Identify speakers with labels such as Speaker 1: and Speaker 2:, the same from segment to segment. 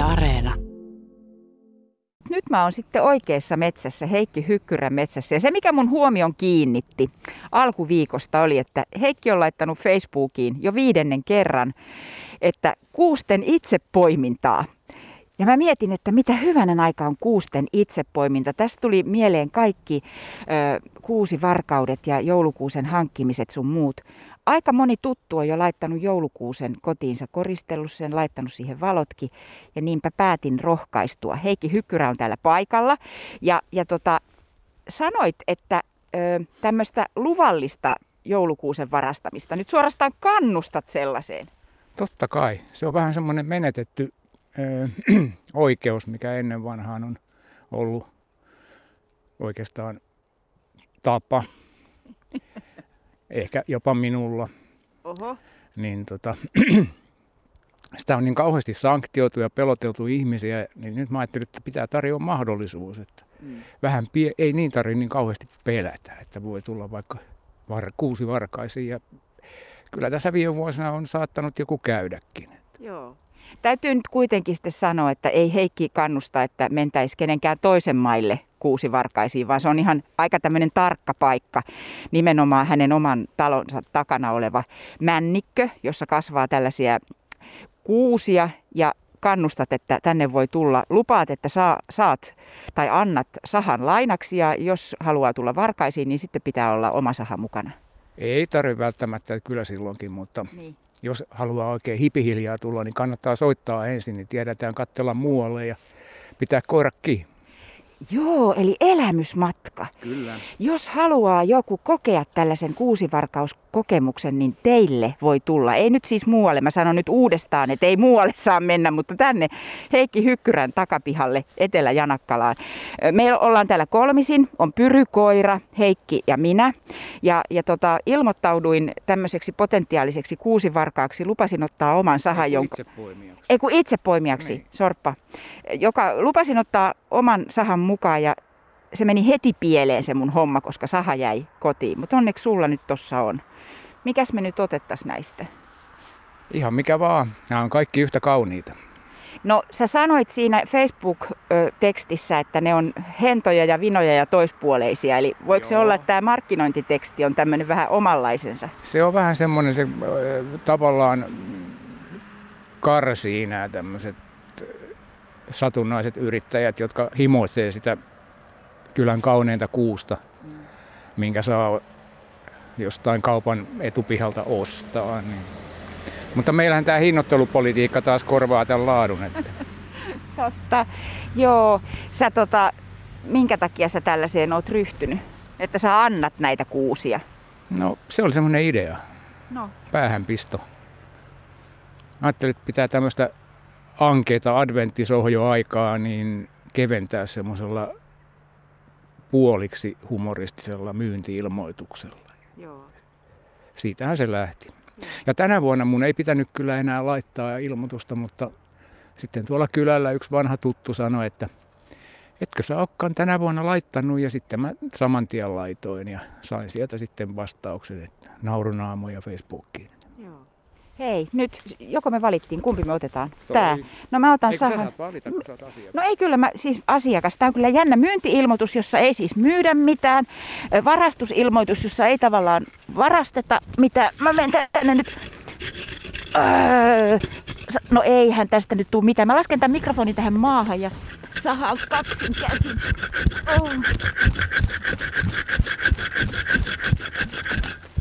Speaker 1: Areena.
Speaker 2: Nyt mä oon sitten oikeassa metsässä, Heikki Hykkyrän metsässä. Ja se, mikä mun huomion kiinnitti alkuviikosta oli, että Heikki on laittanut Facebookiin jo viidennen kerran, että kuusten itsepoimintaa. Ja mä mietin, että mitä hyvänen aika on kuusten itsepoiminta. Tästä tuli mieleen kaikki ö, kuusi varkaudet ja joulukuusen hankkimiset sun muut. Aika moni tuttu on jo laittanut joulukuusen kotiinsa, koristellut sen, laittanut siihen valotkin ja niinpä päätin rohkaistua. Heikki Hykkyrä on täällä paikalla ja, ja tota, sanoit, että tämmöistä luvallista joulukuusen varastamista, nyt suorastaan kannustat sellaiseen.
Speaker 3: Totta kai. Se on vähän semmoinen menetetty ö, oikeus, mikä ennen vanhaan on ollut oikeastaan tapa ehkä jopa minulla,
Speaker 2: Oho.
Speaker 3: niin tota, sitä on niin kauheasti sanktioitu ja peloteltu ihmisiä, niin nyt mä ajattelin, että pitää tarjota mahdollisuus, että
Speaker 2: Mm.
Speaker 3: vähän pie- ei niin tarvitse niin kauheasti pelätä, että voi tulla vaikka var- kuusi varkaisiin ja kyllä tässä viime vuosina on saattanut joku käydäkin.
Speaker 2: Joo. Täytyy nyt kuitenkin sitten sanoa, että ei Heikki kannusta, että mentäisi kenenkään toisen maille kuusi varkaisiin, vaan se on ihan aika tämmöinen tarkka paikka. Nimenomaan hänen oman talonsa takana oleva männikkö, jossa kasvaa tällaisia kuusia ja kannustat, että tänne voi tulla. Lupaat, että saa, saat tai annat sahan lainaksi ja jos haluaa tulla varkaisiin, niin sitten pitää olla oma saha mukana.
Speaker 3: Ei tarvitse välttämättä, että kyllä silloinkin, mutta
Speaker 2: Niin.
Speaker 3: jos haluaa oikein hipihiljaa tulla, niin kannattaa soittaa ensin, niin tiedetään katsella muualle ja pitää koira kiinni.
Speaker 2: Joo, eli elämysmatka.
Speaker 3: Kyllä.
Speaker 2: Jos haluaa joku kokea tällaisen kuusivarkauskokemuksen, niin teille voi tulla. Ei nyt siis muualle, mä sanon nyt uudestaan, että ei muualle saa mennä, mutta tänne Heikki Hykkyrän takapihalle Etelä-Janakkalaan. Me ollaan täällä kolmisin, on Pyrykoira, Heikki ja minä. Ja, ja tota, ilmoittauduin tämmöiseksi potentiaaliseksi kuusivarkaaksi, lupasin ottaa oman sahan, jonka...
Speaker 3: Itse poimijaksi.
Speaker 2: Ei kun itsepoimijaksi,
Speaker 3: Niin.
Speaker 2: Sorppa, joka lupasin ottaa oman sahan mukaan ja se meni heti pieleen se mun homma, koska saha jäi kotiin. Mutta onneksi sulla nyt tossa on. Mikäs me nyt otettais näistä?
Speaker 3: Ihan mikä vaan. Nämä on kaikki yhtä kauniita.
Speaker 2: No sä sanoit siinä Facebook-tekstissä, että ne on hentoja ja vinoja ja toispuoleisia. Eli voiko se
Speaker 3: Joo.
Speaker 2: olla, että tämä markkinointiteksti on tämmöinen vähän omanlaisensa?
Speaker 3: Se on vähän semmoinen, se tavallaan karsii nämä tämmöiset satunnaiset yrittäjät, jotka himoitsee sitä kylän kauneinta kuusta, minkä saa jostain kaupan etupihalta ostaa. Niin. Mutta meillähän tämä hinnoittelupolitiikka taas korvaa tämän laadun. Että
Speaker 2: Totta. Joo, sä tota, minkä takia sä tällaiseen oot ryhtynyt? Että sä annat näitä kuusia.
Speaker 3: no, se oli semmoinen idea,
Speaker 2: No,
Speaker 3: päähänpisto. Ajattelin, että pitää tämmöistä ankeita adventtisohjoaikaa niin keventää semmoisella puoliksi humoristisella myyntiilmoituksella.
Speaker 2: joo.
Speaker 3: Siitähän se lähti. Ja tänä vuonna mun ei pitänyt kyllä enää laittaa ilmoitusta, mutta sitten tuolla kylällä yksi vanha tuttu sanoi, että etkö sä olekaan tänä vuonna laittanut ja sitten mä saman tien laitoin ja sain sieltä sitten vastauksen, että naurunaamoja Facebookiin.
Speaker 2: Hei, nyt joko me valittiin, kumpi me otetaan? Tää. No mä otan
Speaker 3: Eikö
Speaker 2: sahan.
Speaker 3: valita, kun sä oot asiakas?
Speaker 2: No ei kyllä, mä, siis asiakas. Tämä on kyllä jännä myyntiilmoitus, jossa ei siis myydä mitään. Varastusilmoitus, jossa ei tavallaan varasteta mitään. Mä menen tänne nyt. Öö, no eihän tästä nyt tule mitään. Mä lasken tämän mikrofonin tähän maahan ja sahaan kaksin käsin. Oh.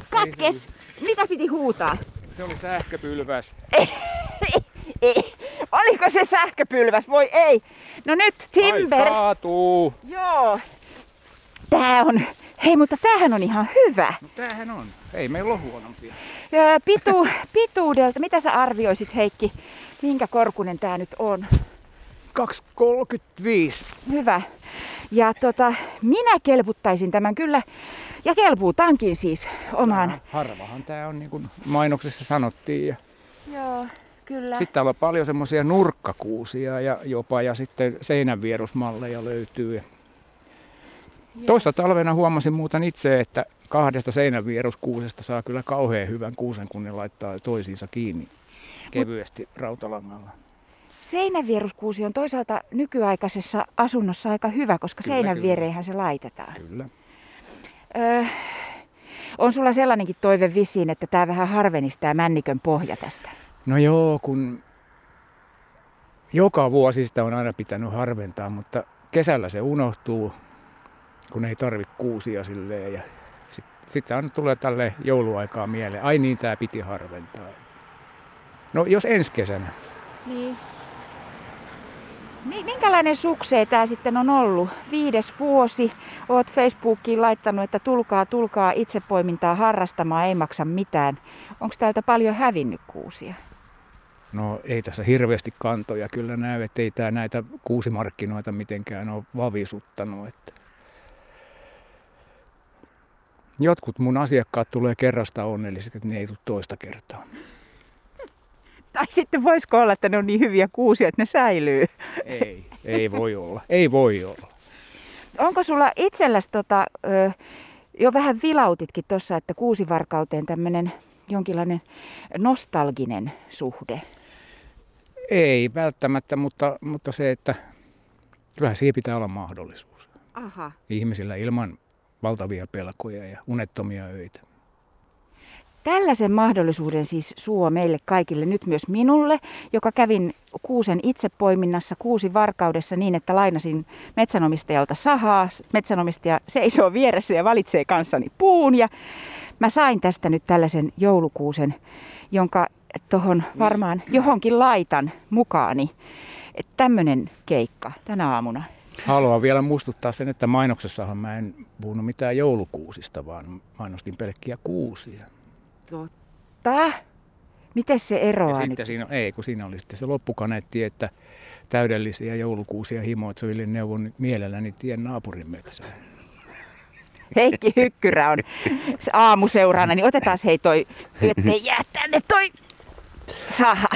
Speaker 2: Katkes! Mitä piti huutaa?
Speaker 3: Se oli sähköpylväs.
Speaker 2: Oliko se sähköpylväs? Voi ei. No nyt Timber.
Speaker 3: Ai kaatuu.
Speaker 2: Joo. Tää on, hei mutta tämähän on ihan hyvä.
Speaker 3: No tämähän on. Ei meillä ole huonompia.
Speaker 2: Öö, Pitu, pituudelta, mitä sä arvioisit Heikki, minkä korkunen tää nyt on?
Speaker 3: 2,35.
Speaker 2: Hyvä. Ja tota, minä kelputtaisin tämän kyllä, ja kelpuutankin siis omaan.
Speaker 3: Tää- Harvahan tämä on niin kuin mainoksessa sanottiin. Ja
Speaker 2: Joo, kyllä.
Speaker 3: sitten täällä on paljon semmoisia nurkkakuusia ja jopa ja sitten seinänvierusmalleja löytyy. Ja Toissa talvena huomasin muuten itse, että kahdesta seinänvieruskuusesta saa kyllä kauhean hyvän kuusen, kun ne laittaa toisiinsa kiinni kevyesti rautalangalla.
Speaker 2: Seinänvieruskuusi on toisaalta nykyaikaisessa asunnossa aika hyvä, koska
Speaker 3: Kyllä,
Speaker 2: seinän
Speaker 3: kyllä.
Speaker 2: viereenhän se laitetaan.
Speaker 3: Kyllä.
Speaker 2: Öö, on sulla sellainenkin toive visiin, että tämä vähän harvenisi tämä männikön pohja tästä?
Speaker 3: No joo, kun joka vuosi sitä on aina pitänyt harventaa, mutta kesällä se unohtuu, kun ei tarvi kuusia silleen. Ja sitten sit tulee tälle jouluaikaa mieleen, ai niin, tämä piti harventaa. No jos ensi kesänä.
Speaker 2: Niin. Minkälainen suksee tämä sitten on ollut? Viides vuosi. Oot Facebookiin laittanut, että tulkaa, tulkaa itsepoimintaa harrastamaan, ei maksa mitään. Onko täältä paljon hävinnyt kuusia?
Speaker 3: No ei tässä hirveästi kantoja kyllä näy, että ei tämä näitä kuusimarkkinoita mitenkään ole vavisuttanut. Että. Jotkut mun asiakkaat tulee kerrasta onnellisiksi, että ne ei tule toista kertaa.
Speaker 2: Tai sitten voisiko olla, että ne on niin hyviä kuusia, että ne säilyy?
Speaker 3: Ei, ei voi olla. Ei voi olla.
Speaker 2: Onko sulla itselläsi tota, jo vähän vilautitkin tuossa, että kuusivarkauteen tämmöinen jonkinlainen nostalginen suhde?
Speaker 3: Ei välttämättä, mutta, mutta se, että kyllä siihen pitää olla mahdollisuus.
Speaker 2: Aha.
Speaker 3: Ihmisillä ilman valtavia pelkoja ja unettomia öitä.
Speaker 2: Tällaisen mahdollisuuden siis suo meille kaikille, nyt myös minulle, joka kävin kuusen itsepoiminnassa kuusi varkaudessa niin, että lainasin metsänomistajalta sahaa. Metsänomistaja seisoo vieressä ja valitsee kanssani puun ja mä sain tästä nyt tällaisen joulukuusen, jonka tuohon varmaan johonkin laitan mukaani. Tämmöinen keikka tänä aamuna.
Speaker 3: Haluan vielä muistuttaa sen, että mainoksessahan mä en puhunut mitään joulukuusista, vaan mainostin pelkkiä kuusia.
Speaker 2: Totta. Miten se
Speaker 3: Ja
Speaker 2: eroaa
Speaker 3: sitten
Speaker 2: nyt?
Speaker 3: siinä, ei, kun siinä oli sitten se loppukaneetti, että täydellisiä joulukuusia himoitseville neuvon mielelläni tien naapurin metsään.
Speaker 2: Heikki Hykkyrä on aamuseurana, niin otetaan hei toi, ettei jää tänne toi saha.